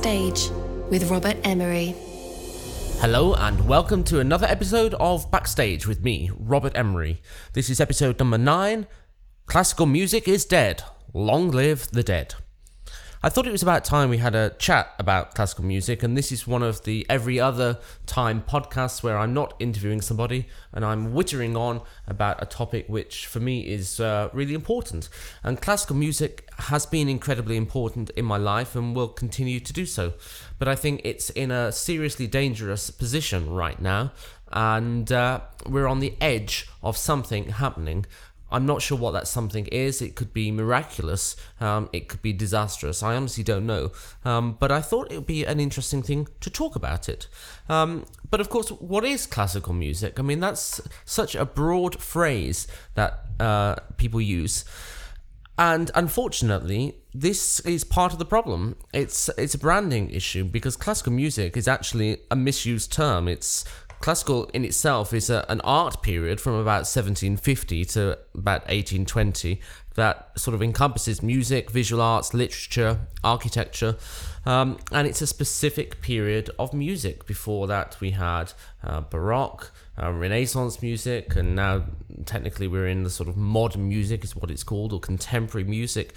Backstage with Robert Emery. Hello and welcome to another episode of Backstage with me, Robert Emery. This is episode number 9 Classical Music is Dead. Long live the dead. I thought it was about time we had a chat about classical music, and this is one of the every other time podcasts where I'm not interviewing somebody and I'm wittering on about a topic which for me is uh, really important. And classical music has been incredibly important in my life and will continue to do so. But I think it's in a seriously dangerous position right now, and uh, we're on the edge of something happening. I'm not sure what that something is. It could be miraculous. Um, it could be disastrous. I honestly don't know. Um, but I thought it would be an interesting thing to talk about it. Um, but of course, what is classical music? I mean, that's such a broad phrase that uh, people use. And unfortunately, this is part of the problem. It's it's a branding issue because classical music is actually a misused term. It's classical in itself is a, an art period from about 1750 to about 1820 that sort of encompasses music, visual arts, literature, architecture, um, and it's a specific period of music. Before that, we had uh, Baroque, uh, Renaissance music, and now technically we're in the sort of modern music, is what it's called, or contemporary music.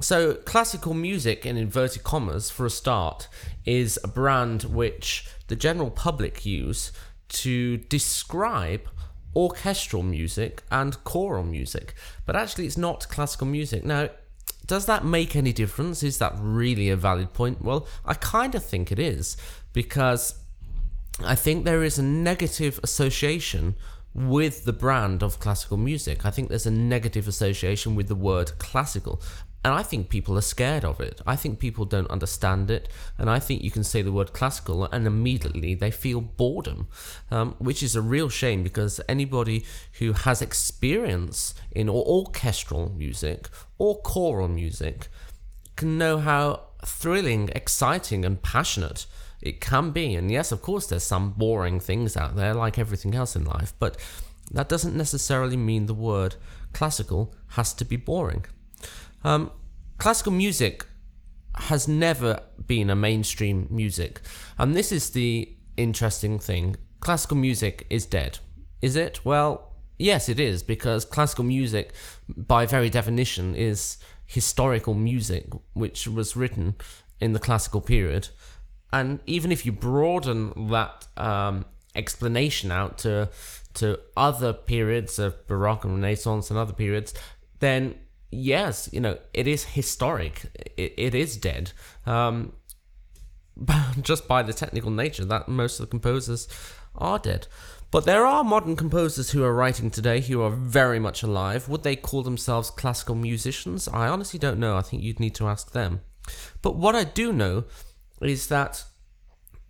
So, classical music, in inverted commas, for a start, is a brand which the general public use to describe orchestral music and choral music, but actually it's not classical music. Now, does that make any difference? Is that really a valid point? Well, I kind of think it is because I think there is a negative association with the brand of classical music. I think there's a negative association with the word classical. And I think people are scared of it. I think people don't understand it. And I think you can say the word classical and immediately they feel boredom, um, which is a real shame because anybody who has experience in orchestral music or choral music can know how thrilling, exciting, and passionate it can be. And yes, of course, there's some boring things out there, like everything else in life, but that doesn't necessarily mean the word classical has to be boring. Um, classical music has never been a mainstream music, and this is the interesting thing. Classical music is dead. Is it? Well, yes, it is, because classical music, by very definition, is historical music which was written in the classical period. And even if you broaden that um, explanation out to to other periods of Baroque and Renaissance and other periods, then yes, you know, it is historic. It, it is dead. Um, just by the technical nature that most of the composers are dead. But there are modern composers who are writing today who are very much alive. Would they call themselves classical musicians? I honestly don't know. I think you'd need to ask them. But what I do know is that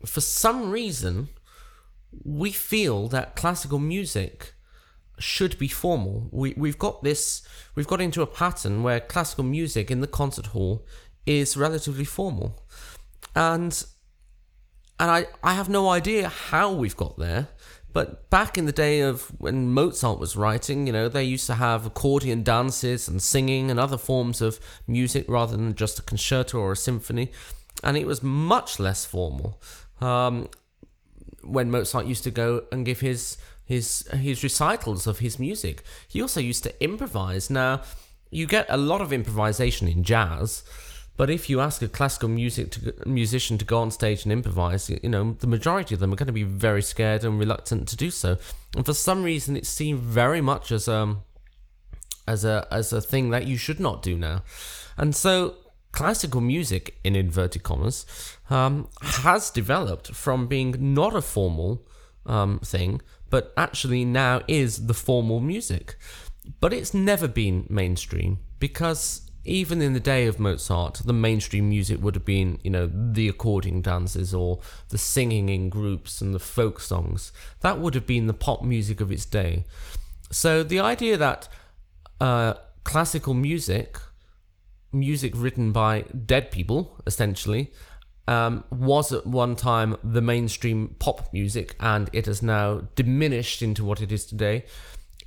for some reason, we feel that classical music should be formal. We we've got this we've got into a pattern where classical music in the concert hall is relatively formal. And and I, I have no idea how we've got there. But back in the day of when Mozart was writing, you know, they used to have accordion dances and singing and other forms of music rather than just a concerto or a symphony. And it was much less formal. Um, when Mozart used to go and give his his his recitals of his music. He also used to improvise. Now, you get a lot of improvisation in jazz, but if you ask a classical music to, musician to go on stage and improvise, you know the majority of them are going to be very scared and reluctant to do so. And for some reason, it's seen very much as um as a as a thing that you should not do now. And so classical music, in inverted commas, um, has developed from being not a formal um, thing but actually now is the formal music. But it's never been mainstream because even in the day of Mozart, the mainstream music would have been, you know, the accordion dances or the singing in groups and the folk songs. That would have been the pop music of its day. So the idea that uh, classical music, music written by dead people, essentially, um, was at one time the mainstream pop music and it has now diminished into what it is today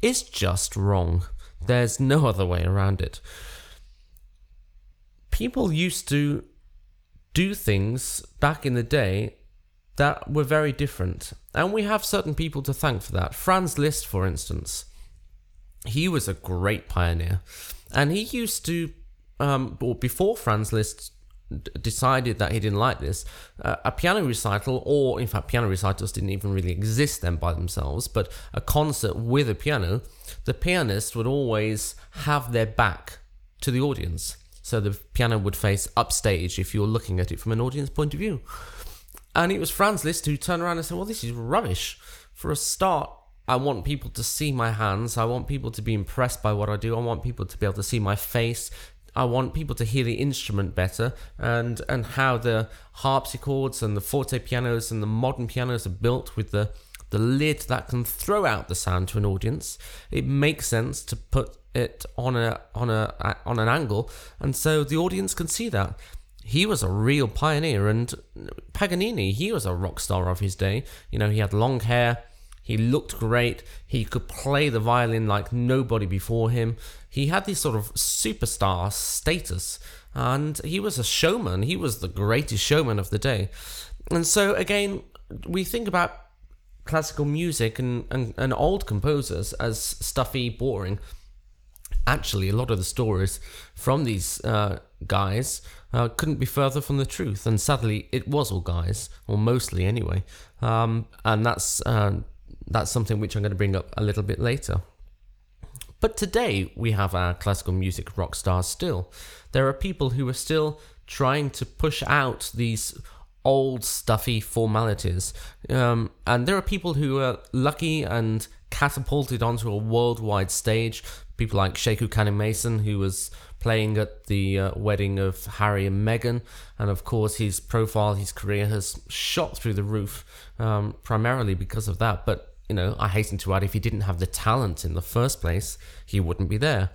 is just wrong. There's no other way around it. People used to do things back in the day that were very different. And we have certain people to thank for that. Franz Liszt, for instance, he was a great pioneer. And he used to, um, or before Franz Liszt decided that he didn't like this, uh, a piano recital, or in fact, piano recitals didn't even really exist then by themselves, but a concert with a piano, the pianist would always have their back to the audience. So the piano would face upstage if you're looking at it from an audience point of view. And it was Franz Liszt who turned around and said, Well, this is rubbish. For a start, I want people to see my hands. I want people to be impressed by what I do. I want people to be able to see my face. I want people to hear the instrument better and, and how the harpsichords and the forte pianos and the modern pianos are built with the, the lid that can throw out the sound to an audience. It makes sense to put it on a on a on an angle and so the audience can see that he was a real pioneer and Paganini, he was a rock star of his day. You know, he had long hair, he looked great, he could play the violin like nobody before him. He had this sort of superstar status and he was a showman. He was the greatest showman of the day. And so again, we think about classical music and, and, and old composers as stuffy, boring actually, a lot of the stories from these uh, guys uh, couldn't be further from the truth. And sadly, it was all guys, or mostly anyway. Um, and that's uh, that's something which I'm going to bring up a little bit later. But today we have our classical music rock stars still. There are people who are still trying to push out these old stuffy formalities. Um, and there are people who are lucky and catapulted onto a worldwide stage. People like Sheku Kanneh-Mason, who was playing at the uh, wedding of Harry and Meghan. And of course, his profile, his career has shot through the roof, um, primarily because of that. But, you know, I hasten to add, if he didn't have the talent in the first place, he wouldn't be there.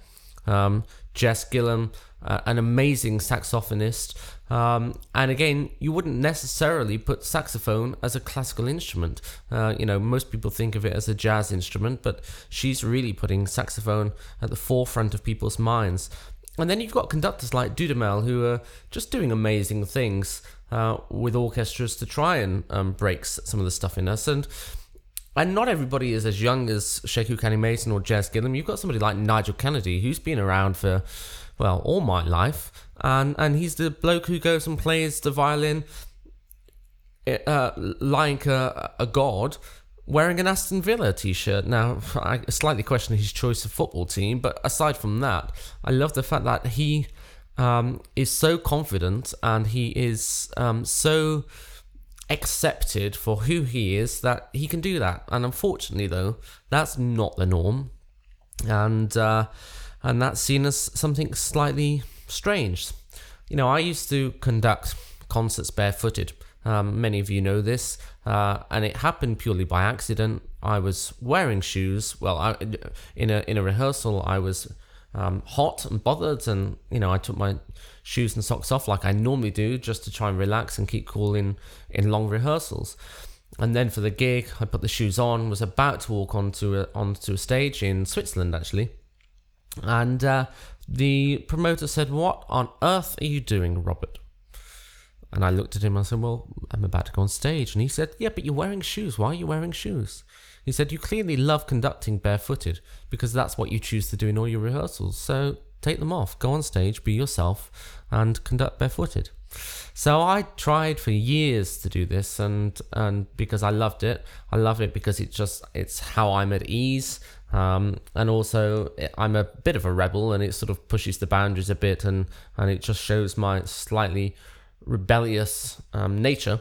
Um, Jess Gillam, uh, an amazing saxophonist. Um, and again, you wouldn't necessarily put saxophone as a classical instrument. Uh, you know, most people think of it as a jazz instrument, but she's really putting saxophone at the forefront of people's minds. And then you've got conductors like Dudamel who are just doing amazing things uh, with orchestras to try and um, break some of the stuff in us. And and not everybody is as young as Sheku Kanneh-Mason or Jess Gillam. You've got somebody like Nigel Kennedy who's been around for well, all my life. And and he's the bloke who goes and plays the violin uh, like a, a god wearing an Aston Villa t-shirt. Now, I slightly question his choice of football team, but aside from that, I love the fact that he um, is so confident and he is um, so accepted for who he is that he can do that. And unfortunately, though, that's not the norm. And uh, and that's seen as something slightly strange. You know, I used to conduct concerts barefooted. Um, many of you know this, uh, and it happened purely by accident. I was wearing shoes. Well, I, in a in a rehearsal, I was um, hot and bothered, and you know, I took my shoes and socks off like I normally do, just to try and relax and keep cool in in long rehearsals. And then for the gig, I put the shoes on. Was about to walk onto a, onto a stage in Switzerland, actually, and uh, the promoter said, What on earth are you doing, Robert? And I looked at him and I said, Well, I'm about to go on stage. And he said, Yeah, but you're wearing shoes. Why are you wearing shoes? He said, You clearly love conducting barefooted because that's what you choose to do in all your rehearsals. So take them off, go on stage, be yourself, and conduct barefooted. So I tried for years to do this, and and because I loved it, I love it because it just it's how I'm at ease. Um, and also, I'm a bit of a rebel, and it sort of pushes the boundaries a bit, and, and it just shows my slightly rebellious um, nature.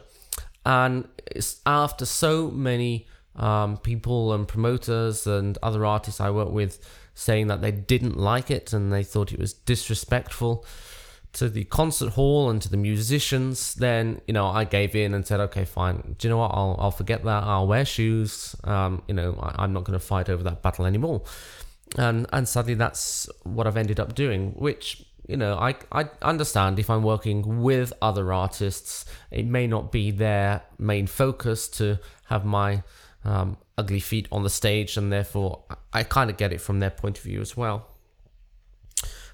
And it's after so many um, people and promoters and other artists I work with saying that they didn't like it and they thought it was disrespectful to the concert hall and to the musicians, then you know I gave in and said, okay, fine. Do you know what? I'll I'll forget that. I'll wear shoes. Um, you know, I, am not going to fight over that battle anymore. And and sadly, that's what I've ended up doing. Which you know, I I understand if I'm working with other artists, it may not be their main focus to have my um, ugly feet on the stage, and therefore I kind of get it from their point of view as well.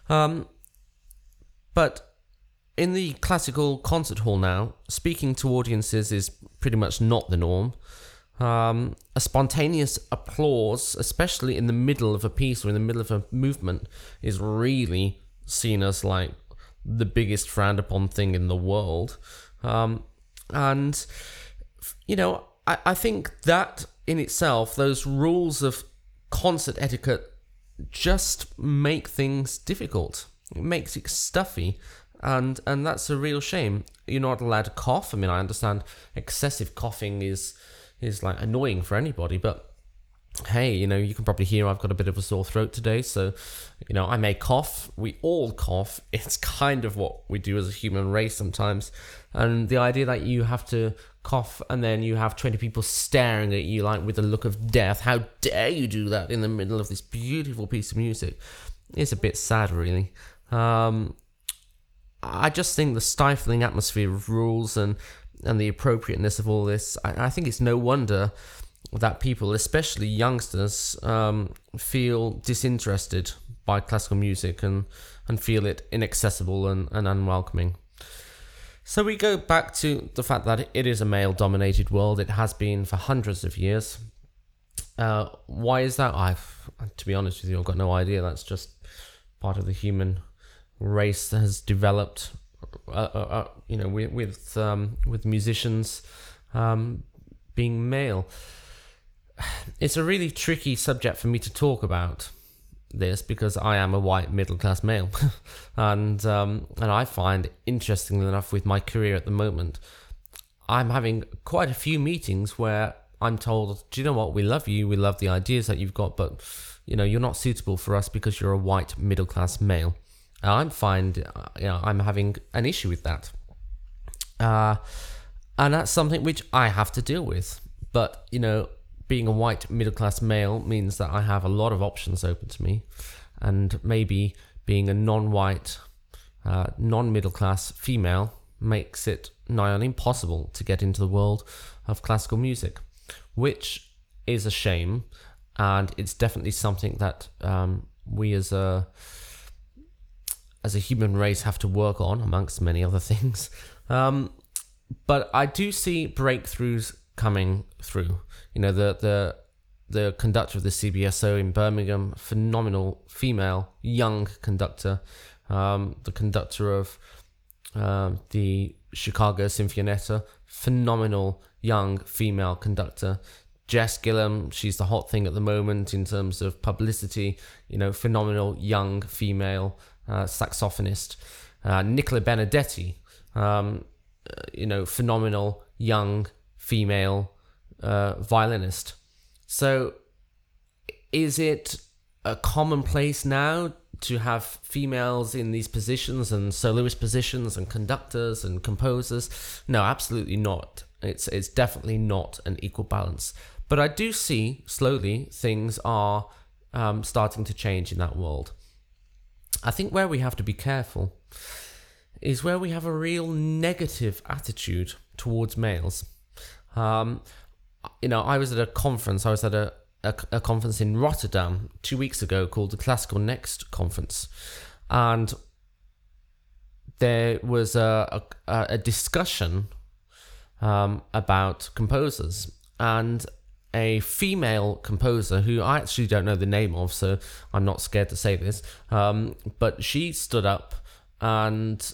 Um, but in the classical concert hall now, speaking to audiences is pretty much not the norm. Um, a spontaneous applause, especially in the middle of a piece or in the middle of a movement, is really seen as like the biggest frowned upon thing in the world. Um, and, you know, I, I think that in itself, those rules of concert etiquette just make things difficult. It makes it stuffy and and that's a real shame. You're not allowed to cough. I mean, I understand excessive coughing is is like annoying for anybody, but hey, you know, you can probably hear I've got a bit of a sore throat today, so you know, I may cough. We all cough. It's kind of what we do as a human race sometimes. And the idea that you have to cough and then you have 20 people staring at you like with a look of death, how dare you do that in the middle of this beautiful piece of music, It's a bit sad, really. Um, I just think the stifling atmosphere of rules and and the appropriateness of all this, I, I think it's no wonder that people, especially youngsters, um, feel disinterested by classical music and, and feel it inaccessible and, and unwelcoming. So we go back to the fact that it is a male dominated world. It has been for hundreds of years. Uh, why is that? I've, to be honest with you, I've got no idea. That's just part of the human race that has developed, uh, uh, uh, you know, with with, um, with musicians um, being male. It's a really tricky subject for me to talk about this because I am a white middle class male, and um, and I find interestingly enough with my career at the moment, I'm having quite a few meetings where I'm told, do you know what? We love you. We love the ideas that you've got, but you know you're not suitable for us because you're a white middle class male. And I'm find uh, you know I'm having an issue with that, uh, and that's something which I have to deal with. But you know, being a white middle class male means that I have a lot of options open to me, and maybe being a non-white, uh, non-middle class female makes it nigh on impossible to get into the world of classical music, which is a shame, and it's definitely something that um, we as a as a human race have to work on, amongst many other things. Um, but I do see breakthroughs coming through. You know, the the the conductor of the CBSO in Birmingham, phenomenal female young conductor. Um, the conductor of uh, the Chicago Sinfonietta, phenomenal young female conductor. Jess Gillam, she's the hot thing at the moment in terms of publicity. You know, phenomenal young female uh, saxophonist. Uh, Nicola Benedetti, um, uh, you know, phenomenal young female uh, violinist. So, is it a commonplace now to have females in these positions and soloist positions and conductors and composers? No, absolutely not. It's it's definitely not an equal balance. But I do see slowly things are um, starting to change in that world. I think where we have to be careful is where we have a real negative attitude towards males. Um, you know, I was at a conference. I was at a, a, a conference in Rotterdam two weeks ago called the Classical Next Conference, and there was a a, a discussion um, about composers, and a female composer who I actually don't know the name of, so I'm not scared to say this. Um, but she stood up and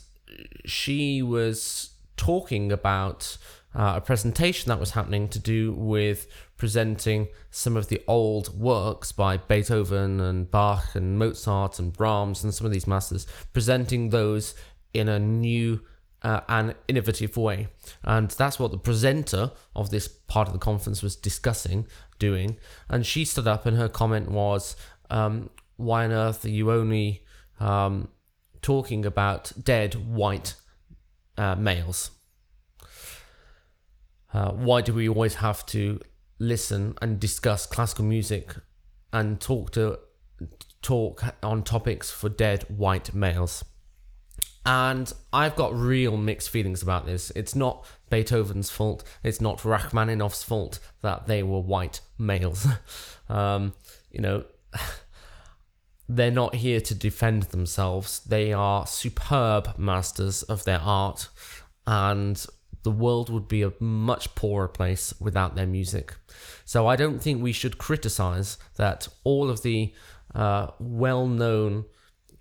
she was talking about uh, a presentation that was happening to do with presenting some of the old works by Beethoven and Bach and Mozart and Brahms and some of these masters, presenting those in a new uh, an innovative way. And that's what the presenter of this part of the conference was discussing, doing. And she stood up, and her comment was, um, Why on earth are you only um, talking about dead white uh, males? Uh, why do we always have to listen and discuss classical music and talk to talk on topics for dead white males? And I've got real mixed feelings about this. It's not Beethoven's fault. It's not Rachmaninoff's fault that they were white males. um, you know, they're not here to defend themselves. They are superb masters of their art, and the world would be a much poorer place without their music. So I don't think we should criticize that all of the uh, well known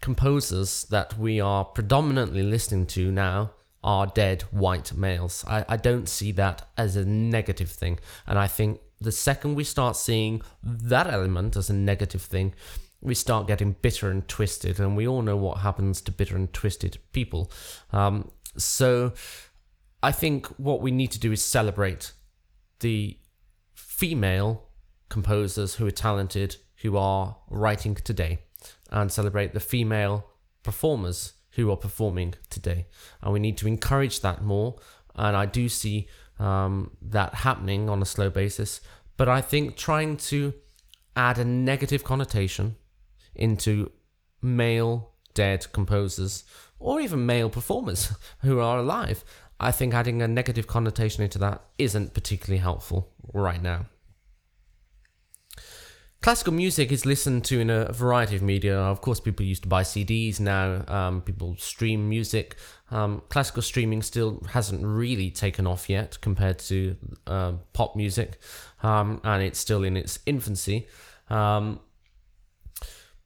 composers that we are predominantly listening to now are dead white males. I, I don't see that as a negative thing. And I think the second we start seeing that element as a negative thing, we start getting bitter and twisted. And we all know what happens to bitter and twisted people. Um, so I think what we need to do is celebrate the female composers who are talented, who are writing today, and celebrate the female performers who are performing today. And we need to encourage that more. And I do see um, that happening on a slow basis. But I think trying to add a negative connotation into male dead composers or even male performers who are alive, I think adding a negative connotation into that isn't particularly helpful right now. Classical music is listened to in a variety of media. Of course, people used to buy CDs. Now, um, people stream music. Um, classical streaming still hasn't really taken off yet compared to uh, pop music, um, and it's still in its infancy. Um,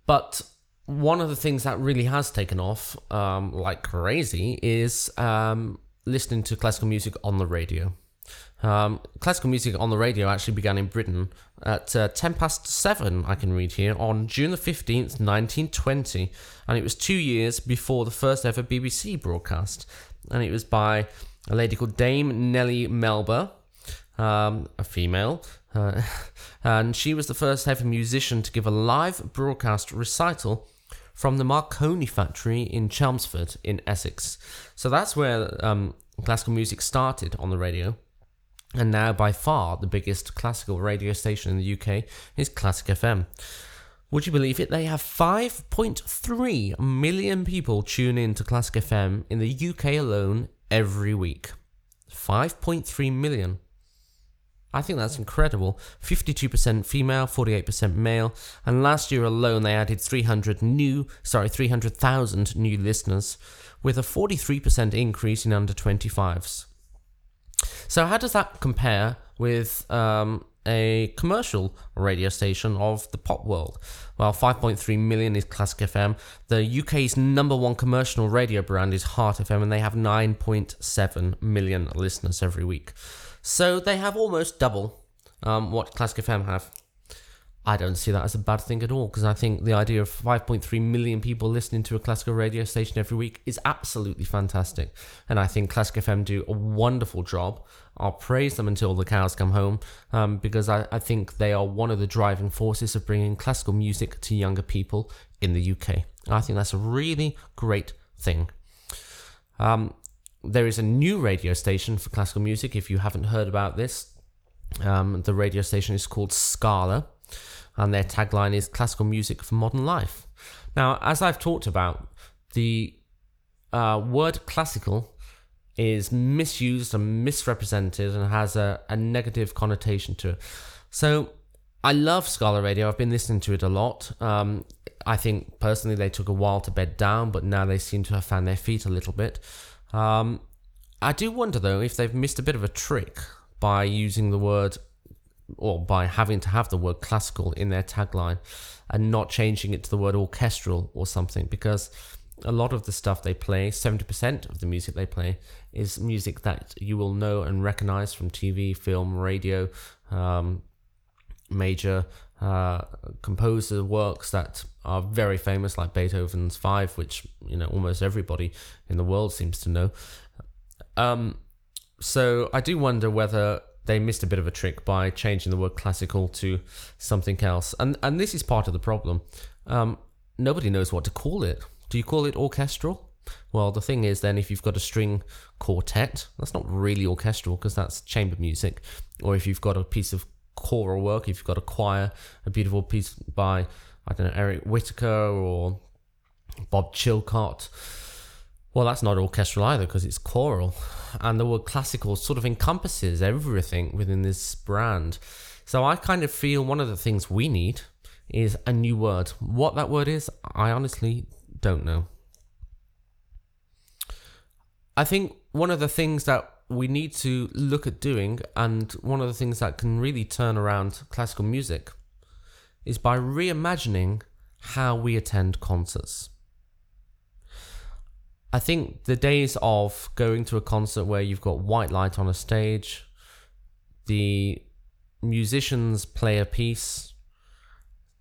but one of the things that really has taken off um, like crazy is listening to classical music on the radio. Um, classical music on the radio actually began in Britain at uh, 10 past 7, I can read here, on June the 15th, 1920. And it was two years before the first ever BBC broadcast. And it was by a lady called Dame Nellie Melba, um, a female. Uh, and she was the first ever musician to give a live broadcast recital from the Marconi factory in Chelmsford in Essex. So that's where um, classical music started on the radio. And now, by far, the biggest classical radio station in the UK is Classic FM. Would you believe it? They have 5.3 million people tune in to Classic FM in the UK alone every week. 5.3 million. I think that's incredible. 52% female, 48% male, and last year alone they added 300 new, sorry, 300,000 new listeners with a 43% increase in under 25s. So, how does that compare with um, a commercial radio station of the pop world? Well, 5.3 million is Classic FM. The UK's number one commercial radio brand is Heart FM, and they have 9.7 million listeners every week. So, they have almost double um, what Classic FM have. I don't see that as a bad thing at all because I think the idea of 5.3 million people listening to a classical radio station every week is absolutely fantastic. And I think Classic FM do a wonderful job. I'll praise them until the cows come home um, because I, I think they are one of the driving forces of bringing classical music to younger people in the UK. I think that's a really great thing. Um, there is a new radio station for classical music if you haven't heard about this. Um, the radio station is called Scala and their tagline is classical music for modern life. Now, as I've talked about, the uh, word classical is misused and misrepresented and has a, a negative connotation to it. So, I love Scala Radio. I've been listening to it a lot. Um, I think personally they took a while to bed down, but now they seem to have found their feet a little bit. Um, I do wonder though if they've missed a bit of a trick by using the word or by having to have the word classical in their tagline and not changing it to the word orchestral or something because a lot of the stuff they play 70% of the music they play is music that you will know and recognize from tv film radio um, major uh, composer works that are very famous like beethoven's five which you know almost everybody in the world seems to know um, so i do wonder whether they missed a bit of a trick by changing the word classical to something else. And and this is part of the problem. Um, nobody knows what to call it. Do you call it orchestral? Well, the thing is, then, if you've got a string quartet, that's not really orchestral because that's chamber music. Or if you've got a piece of choral work, if you've got a choir, a beautiful piece by, I don't know, Eric Whitacre or Bob Chilcott, well, that's not orchestral either because it's choral. And the word classical sort of encompasses everything within this brand. So I kind of feel one of the things we need is a new word. What that word is, I honestly don't know. I think one of the things that we need to look at doing, and one of the things that can really turn around classical music, is by reimagining how we attend concerts. I think the days of going to a concert where you've got white light on a stage, the musicians play a piece,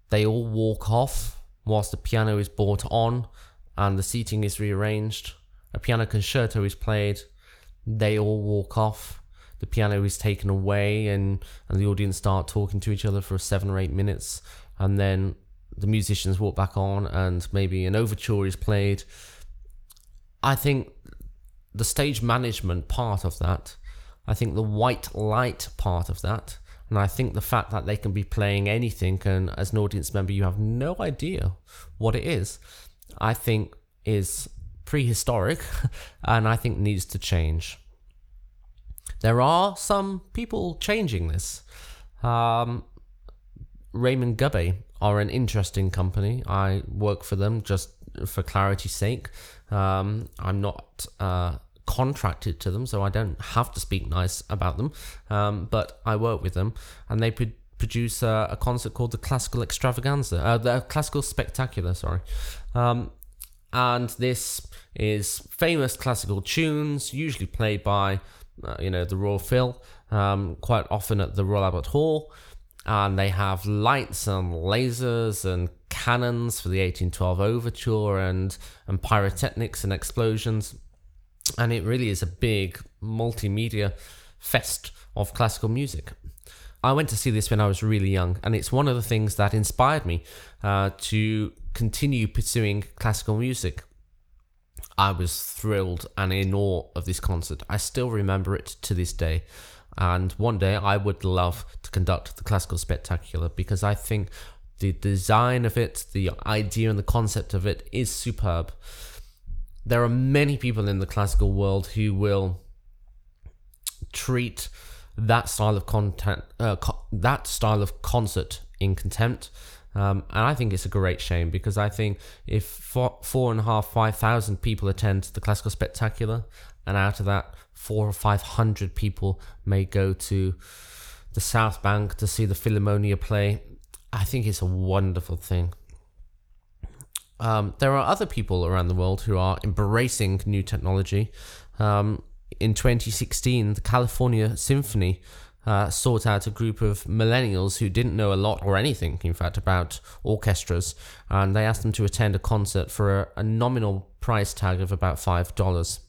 they all walk off whilst the piano is brought on and the seating is rearranged. A piano concerto is played, they all walk off. The piano is taken away, and, and the audience start talking to each other for seven or eight minutes, and then the musicians walk back on, and maybe an overture is played. I think the stage management part of that, I think the white light part of that, and I think the fact that they can be playing anything, and as an audience member, you have no idea what it is, I think is prehistoric and I think needs to change. There are some people changing this. Um, Raymond Gubbay are an interesting company. I work for them just for clarity's sake. Um, I'm not uh, contracted to them, so I don't have to speak nice about them. Um, but I work with them, and they pro- produce a, a, concert called the Classical Extravaganza, uh, the Classical Spectacular. Sorry, um, and this is famous classical tunes, usually played by uh, you know the Royal Phil, um, quite often at the Royal Albert Hall, and they have lights and lasers and cannons for the 1812 overture and and pyrotechnics and explosions, and it really is a big multimedia fest of classical music. I went to see this when I was really young, and it's one of the things that inspired me uh, to continue pursuing classical music. I was thrilled and in awe of this concert. I still remember it to this day. And one day I would love to conduct the Classical Spectacular because I think the design of it, the idea and the concept of it is superb. There are many people in the classical world who will treat that style of content, uh, co- that style of concert in contempt. Um, and I think it's a great shame because I think if four, four and a half, five thousand people attend the classical spectacular, and out of that, four or five hundred people may go to the South Bank to see the Philharmonia play, I think it's a wonderful thing. Um, there are other people around the world who are embracing new technology. Um, in 2016, the California Symphony uh, sought out a group of millennials who didn't know a lot or anything, in fact, about orchestras, and they asked them to attend a concert for a, a nominal price tag of about $5.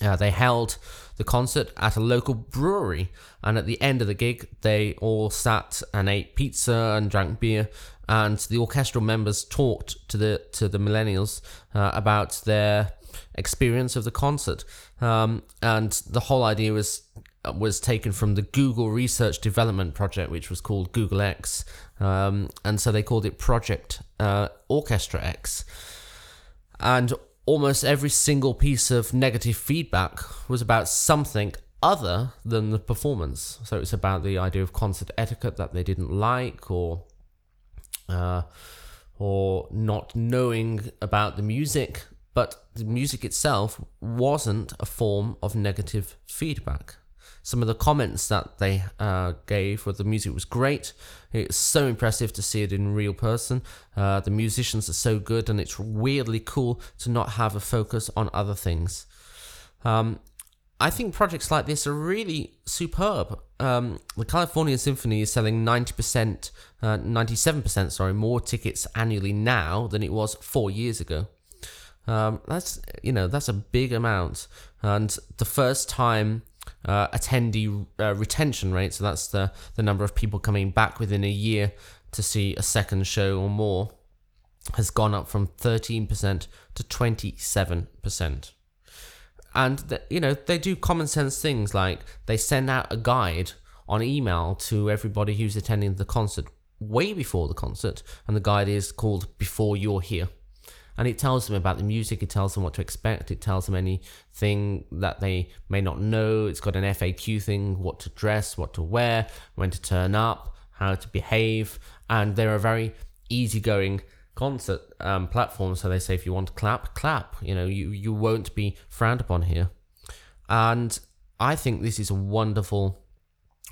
Uh, they held the concert at a local brewery, and at the end of the gig, they all sat and ate pizza and drank beer. And the orchestral members talked to the to the millennials uh, about their experience of the concert. Um, and the whole idea was was taken from the Google Research Development Project, which was called Google X, um, and so they called it Project uh, Orchestra X. And almost every single piece of negative feedback was about something other than the performance. So it's about the idea of concert etiquette that they didn't like, or uh, or not knowing about the music. But the music itself wasn't a form of negative feedback some of the comments that they uh, gave were the music was great. It's so impressive to see it in real person. Uh, the musicians are so good, and it's weirdly cool to not have a focus on other things. Um, I think projects like this are really superb. Um, the California Symphony is selling 90%, uh, 97%, sorry, more tickets annually now than it was four years ago. Um, that's you know that's a big amount, and the first time uh, attendee uh, retention rate. So that's the, the number of people coming back within a year to see a second show or more has gone up from 13% to 27%. And, the, you know, they do common sense things like they send out a guide on email to everybody who's attending the concert way before the concert. And the guide is called Before You're Here and it tells them about the music it tells them what to expect it tells them anything that they may not know it's got an faq thing what to dress what to wear when to turn up how to behave, and they're a very easygoing concert um, platform. So they say if you want to clap, clap. You know, you you won't be frowned upon here, and I think this is a wonderful,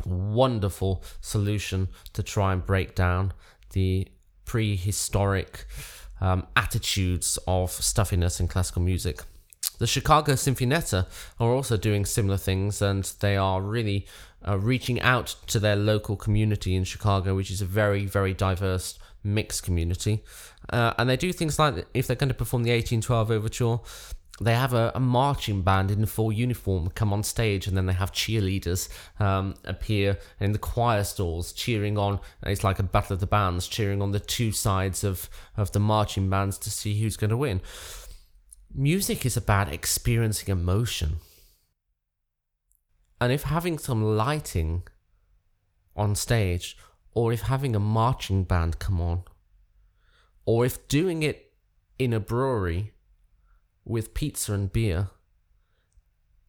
wonderful solution to try and break down the prehistoric um, attitudes of stuffiness in classical music. The Chicago Sinfonietta are also doing similar things, and they are really uh, reaching out to their local community in Chicago, which is a very, very diverse mixed community. Uh, and they do things like if they're going to perform the 1812 Overture, they have a, a, marching band in full uniform come on stage, and then they have cheerleaders um, appear in the choir stalls cheering on. It's like a battle of the bands, cheering on the two sides of, of the marching bands to see who's going to win. Music is about experiencing emotion. And if having some lighting on stage, or if having a marching band come on, or if doing it in a brewery with pizza and beer,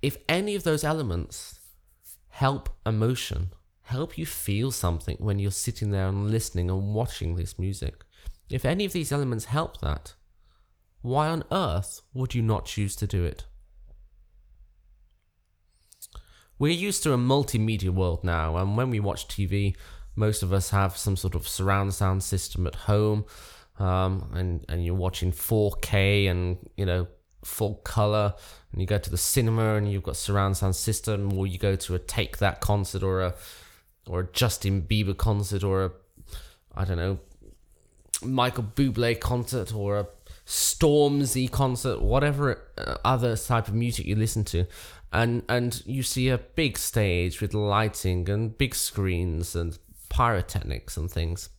if any of those elements help emotion, help you feel something when you're sitting there and listening and watching this music, if any of these elements help that, why on earth would you not choose to do it? We're used to a multimedia world now, and when we watch TV, most of us have some sort of surround sound system at home, um, and and you're watching 4K and you know full color, and you go to the cinema and you've got surround sound system, or you go to a Take That concert or a or a Justin Bieber concert or a I don't know Michael Bublé concert or a Stormzy concert, whatever uh, other type of music you listen to, and and you see a big stage with lighting and big screens and pyrotechnics and things.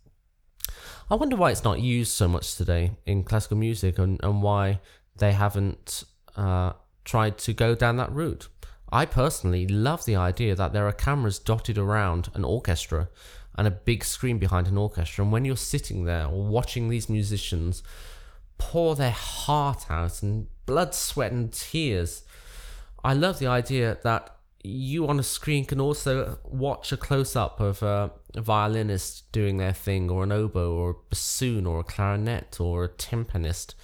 I wonder why it's not used so much today in classical music and, and why they haven't uh, tried to go down that route. I personally love the idea that there are cameras dotted around an orchestra and a big screen behind an orchestra. And when you're sitting there watching these musicians pour their heart out and blood, sweat, and tears. I love the idea that you on a screen can also watch a close up of a violinist doing their thing, or an oboe, or a bassoon, or a clarinet, or a timpanist.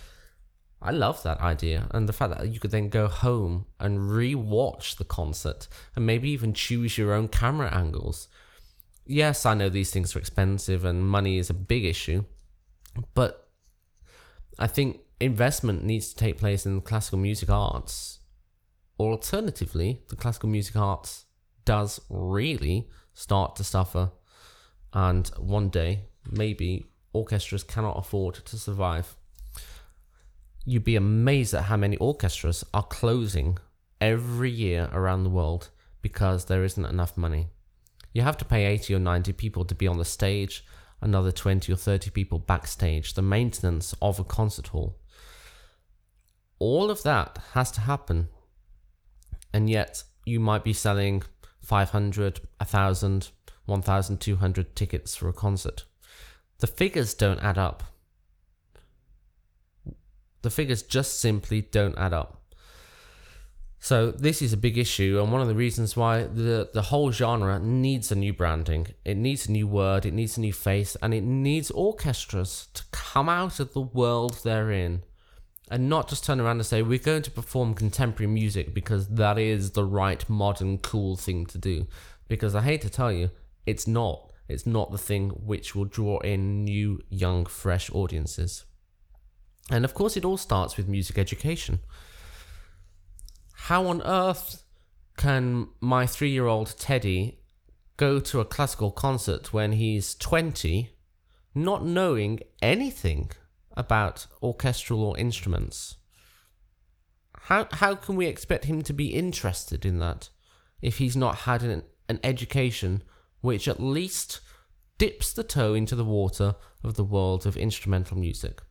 I love that idea, and the fact that you could then go home and re watch the concert and maybe even choose your own camera angles. Yes, I know these things are expensive and money is a big issue, but I think investment needs to take place in the classical music arts. Or alternatively, the classical music arts does really start to suffer, and one day, maybe, orchestras cannot afford to survive. You'd be amazed at how many orchestras are closing every year around the world because there isn't enough money. You have to pay 80 or 90 people to be on the stage another 20 or 30 people backstage, the maintenance of a concert hall. All of that has to happen. And yet, you might be selling 500, 1,000, 1,200 tickets for a concert. The figures don't add up. The figures just simply don't add up. So this is a big issue, and one of the reasons why the the whole genre needs a new branding. It needs a new word. It needs a new face, and it needs orchestras to come out of the world they're in, and not just turn around and say we're going to perform contemporary music because that is the right modern cool thing to do. Because I hate to tell you, it's not. It's not the thing which will draw in new, young, fresh audiences. And of course, it all starts with music education how on earth can my three year old Teddy go to a classical concert when he's 20, not knowing anything about orchestral or instruments? How, how can we expect him to be interested in that if he's not had an, an education which at least dips the toe into the water of the world of instrumental music?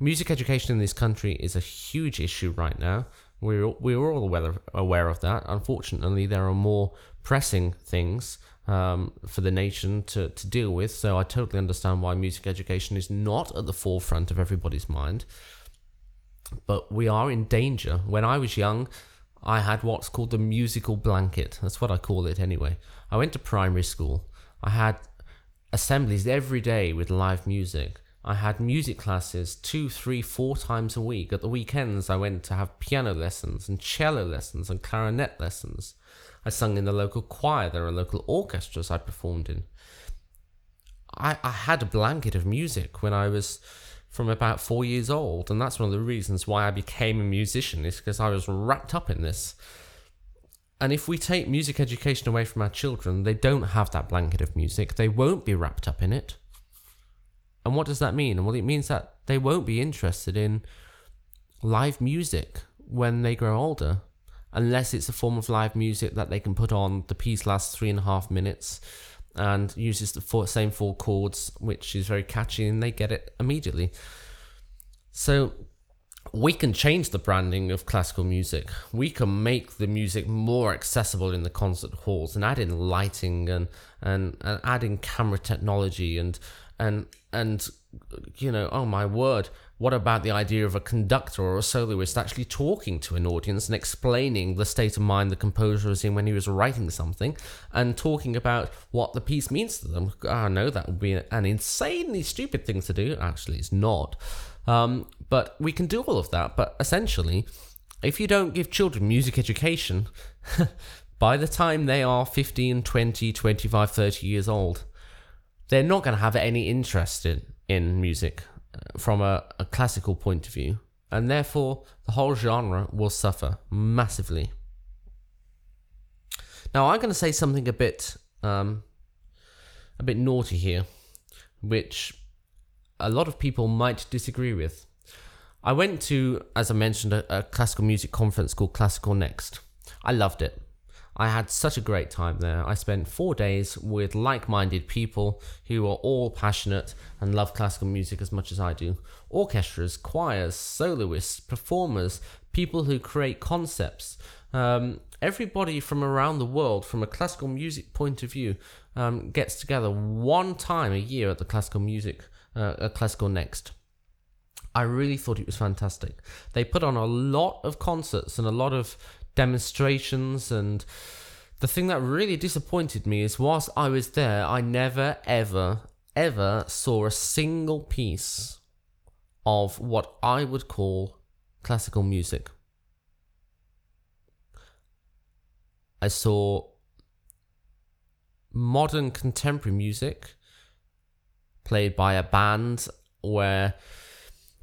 Music education in this country is a huge issue right now we're, we're all aware of, aware of that. Unfortunately, there are more pressing things um, for the nation to, to deal with. So I totally understand why music education is not at the forefront of everybody's mind. But we are in danger. When I was young, I had what's called the musical blanket. That's what I call it anyway. I went to primary school. I had assemblies every day with live music. I had music classes two, three, four times a week. At the weekends, I went to have piano lessons and cello lessons and clarinet lessons. I sung in the local choir. There are local orchestras I performed in. I, I had a blanket of music when I was from about four years old, and that's one of the reasons why I became a musician, is because I was wrapped up in this. And if we take music education away from our children, they don't have that blanket of music. They won't be wrapped up in it. And what does that mean? Well, it means that they won't be interested in live music when they grow older, unless it's a form of live music that they can put on. The piece lasts three and a half minutes and uses the four, same four chords, which is very catchy, and they get it immediately. So we can change the branding of classical music. We can make the music more accessible in the concert halls and add in lighting and and, and add in camera technology and and and you know, oh my word, what about the idea of a conductor or a soloist actually talking to an audience and explaining the state of mind the composer was in when he was writing something and talking about what the piece means to them? I ah, know that would be an insanely stupid thing to do. Actually, it's not. Um, but we can do all of that. But essentially, if you don't give children music education, by the time they are 15, 20, 25, 30 years old, they're not going to have any interest in, in music from a, a classical point of view, and therefore the whole genre will suffer massively. Now, I'm going to say something a bit, um, a bit naughty here, which a lot of people might disagree with. I went to, as I mentioned, a, a classical music conference called Classical Next. I loved it. I had such a great time there. I spent four days with like minded people who are all passionate and love classical music as much as I do. Orchestras, choirs, soloists, performers, people who create concepts. Um, everybody from around the world, from a classical music point of view, um, gets together one time a year at the classical music, uh, at classical next. I really thought it was fantastic. They put on a lot of concerts and a lot of demonstrations and the thing that really disappointed me is whilst I was there, I never, ever, ever saw a single piece of what I would call classical music. I saw modern contemporary music played by a band where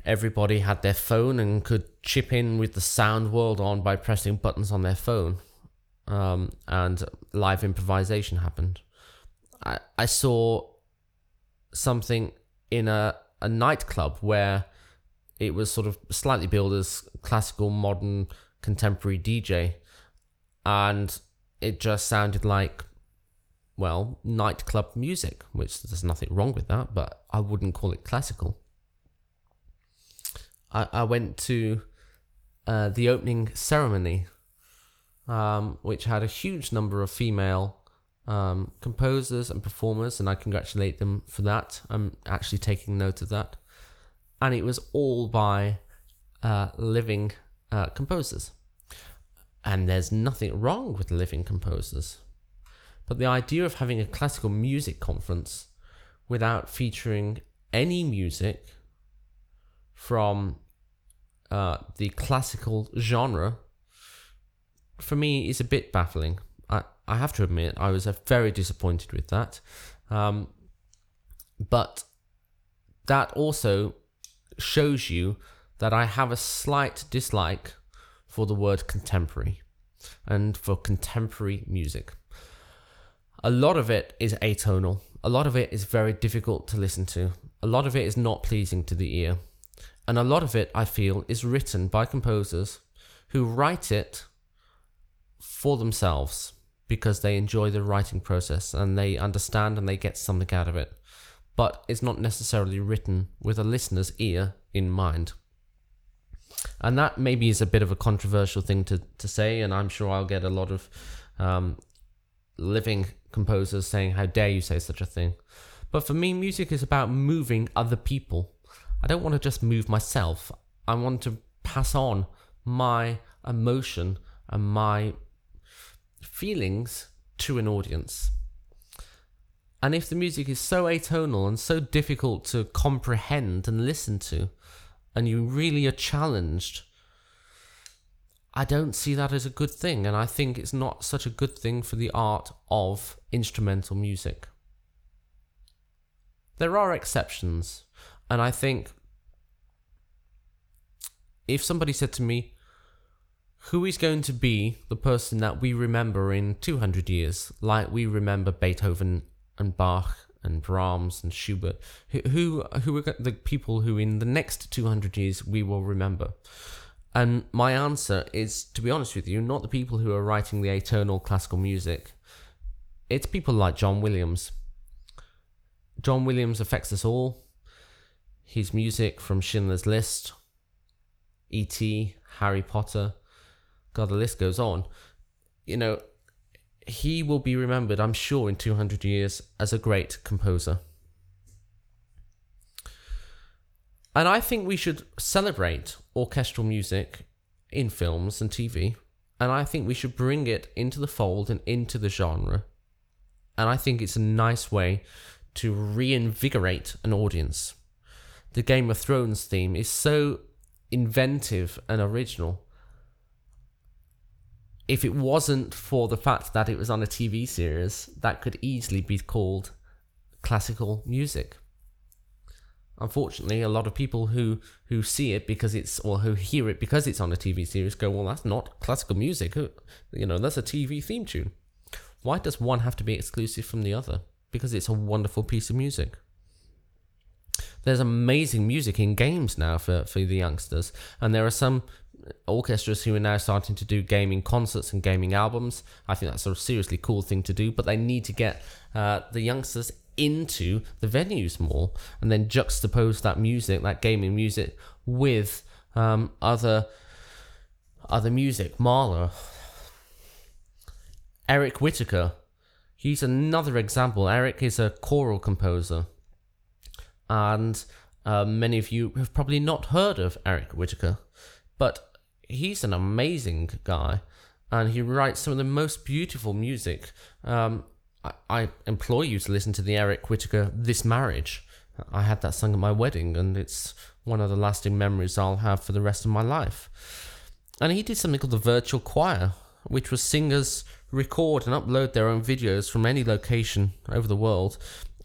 everybody had their phone and could chip in with the sound world on by pressing buttons on their phone. Um, and live improvisation happened. I, I saw something in a, a nightclub where it was sort of slightly billed as classical, modern, contemporary DJ. And it just sounded like, well, nightclub music, which there's nothing wrong with that, but I wouldn't call it classical. I, I went to uh, the opening ceremony, um, which had a huge number of female um, composers and performers, and I congratulate them for that. I'm actually taking note of that. And it was all by uh, living uh, composers. And there's nothing wrong with living composers. But the idea of having a classical music conference without featuring any music from uh, the classical genre, for me, is a bit baffling. I, I have to admit, I was uh, very disappointed with that. Um, but that also shows you that I have a slight dislike for the word contemporary and for contemporary music. A lot of it is atonal. A lot of it is very difficult to listen to. A lot of it is not pleasing to the ear. And a lot of it, I feel, is written by composers who write it for themselves because they enjoy the writing process and they understand and they get something out of it. But it's not necessarily written with a listener's ear in mind. And that maybe is a bit of a controversial thing to, to say, and I'm sure I'll get a lot of um, living composers saying, How dare you say such a thing? But for me, music is about moving other people I don't want to just move myself. I want to pass on my emotion and my feelings to an audience. And if the music is so atonal and so difficult to comprehend and listen to, and you really are challenged, I don't see that as a good thing. And I think it's not such a good thing for the art of instrumental music. There are exceptions. And I think if somebody said to me, who is going to be the person that we remember in 200 years, like we remember Beethoven and Bach and Brahms and Schubert? Who, who, who are the people who in the next 200 years we will remember? And my answer is, to be honest with you, not the people who are writing the eternal classical music. It's people like John Williams. John Williams affects us all. His music from Schindler's List, E.T., Harry Potter, God, the list goes on. You know, he will be remembered, I'm sure, in 200 years as a great composer. And I think we should celebrate orchestral music in films and TV. And I think we should bring it into the fold and into the genre. And I think it's a nice way to reinvigorate an audience. The Game of Thrones theme is so inventive and original. If it wasn't for the fact that it was on a TV series, that could easily be called classical music. Unfortunately, a lot of people who, who see it because it's or who hear it because it's on a TV series go, well, that's not classical music. You know, that's a TV theme tune. Why does one have to be exclusive from the other? Because it's a wonderful piece of music. There's amazing music in games now for, for the youngsters, and there are some orchestras who are now starting to do gaming concerts and gaming albums. I think that's a seriously cool thing to do, but they need to get uh, the youngsters into the venues more and then juxtapose that music, that gaming music, with um, other other music. Mahler, Eric Whitacre, he's another example. Eric is a choral composer, and uh, many of you have probably not heard of Eric Whitacre, but he's an amazing guy, and he writes some of the most beautiful music. Um, I, implore you to listen to the Eric Whitacre This Marriage. I had that sung at my wedding, and it's one of the lasting memories I'll have for the rest of my life. And he did something called the Virtual Choir, which was singers record and upload their own videos from any location over the world,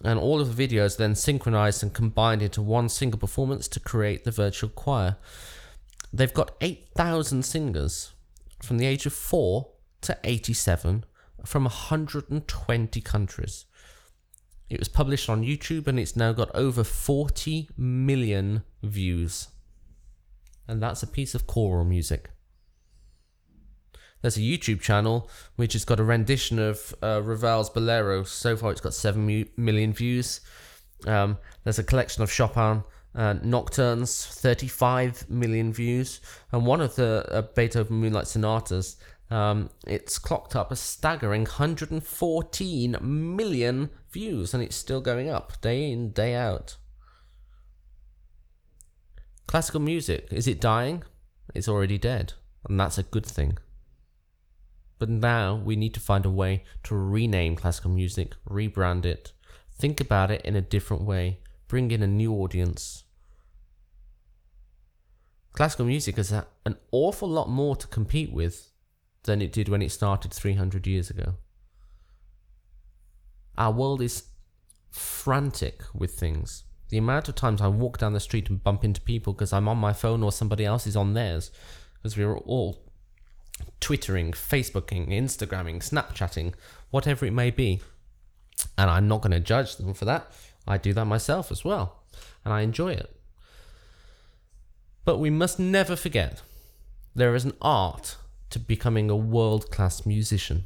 and all of the videos then synchronized and combined into one single performance to create the Virtual Choir. They've got 8,000 singers from the age of 4 to 87 from 120 countries. It was published on YouTube and it's now got over 40 million views. And that's a piece of choral music. There's a YouTube channel which has got a rendition of uh, Ravel's Bolero. So far, it's got 7 million views. Um, there's a collection of Chopin uh, Nocturnes, 35 million views. And one of the uh, Beethoven Moonlight Sonatas um, it's clocked up a staggering 114 million views, and it's still going up day in, day out. Classical music, is it dying? It's already dead, and that's a good thing. But now we need to find a way to rename classical music, rebrand it, think about it in a different way, bring in a new audience. Classical music has an awful lot more to compete with than it did when it started 300 years ago. Our world is frantic with things. The amount of times I walk down the street and bump into people because I'm on my phone or somebody else is on theirs, because we're all twittering, Facebooking, Instagramming, Snapchatting, whatever it may be. And I'm not going to judge them for that. I do that myself as well, and I enjoy it. But we must never forget there is an art to becoming a world class musician.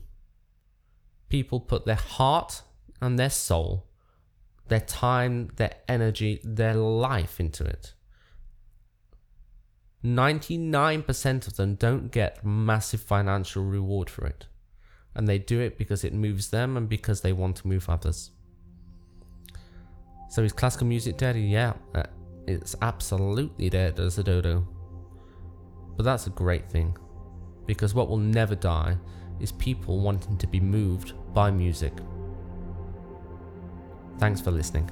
People put their heart and their soul, their time, their energy, their life into it. 99% of them don't get massive financial reward for it. And they do it because it moves them and because they want to move others. So is classical music dead? Yeah, uh, it's absolutely dead as a dodo. But that's a great thing because what will never die is people wanting to be moved by music. Thanks for listening.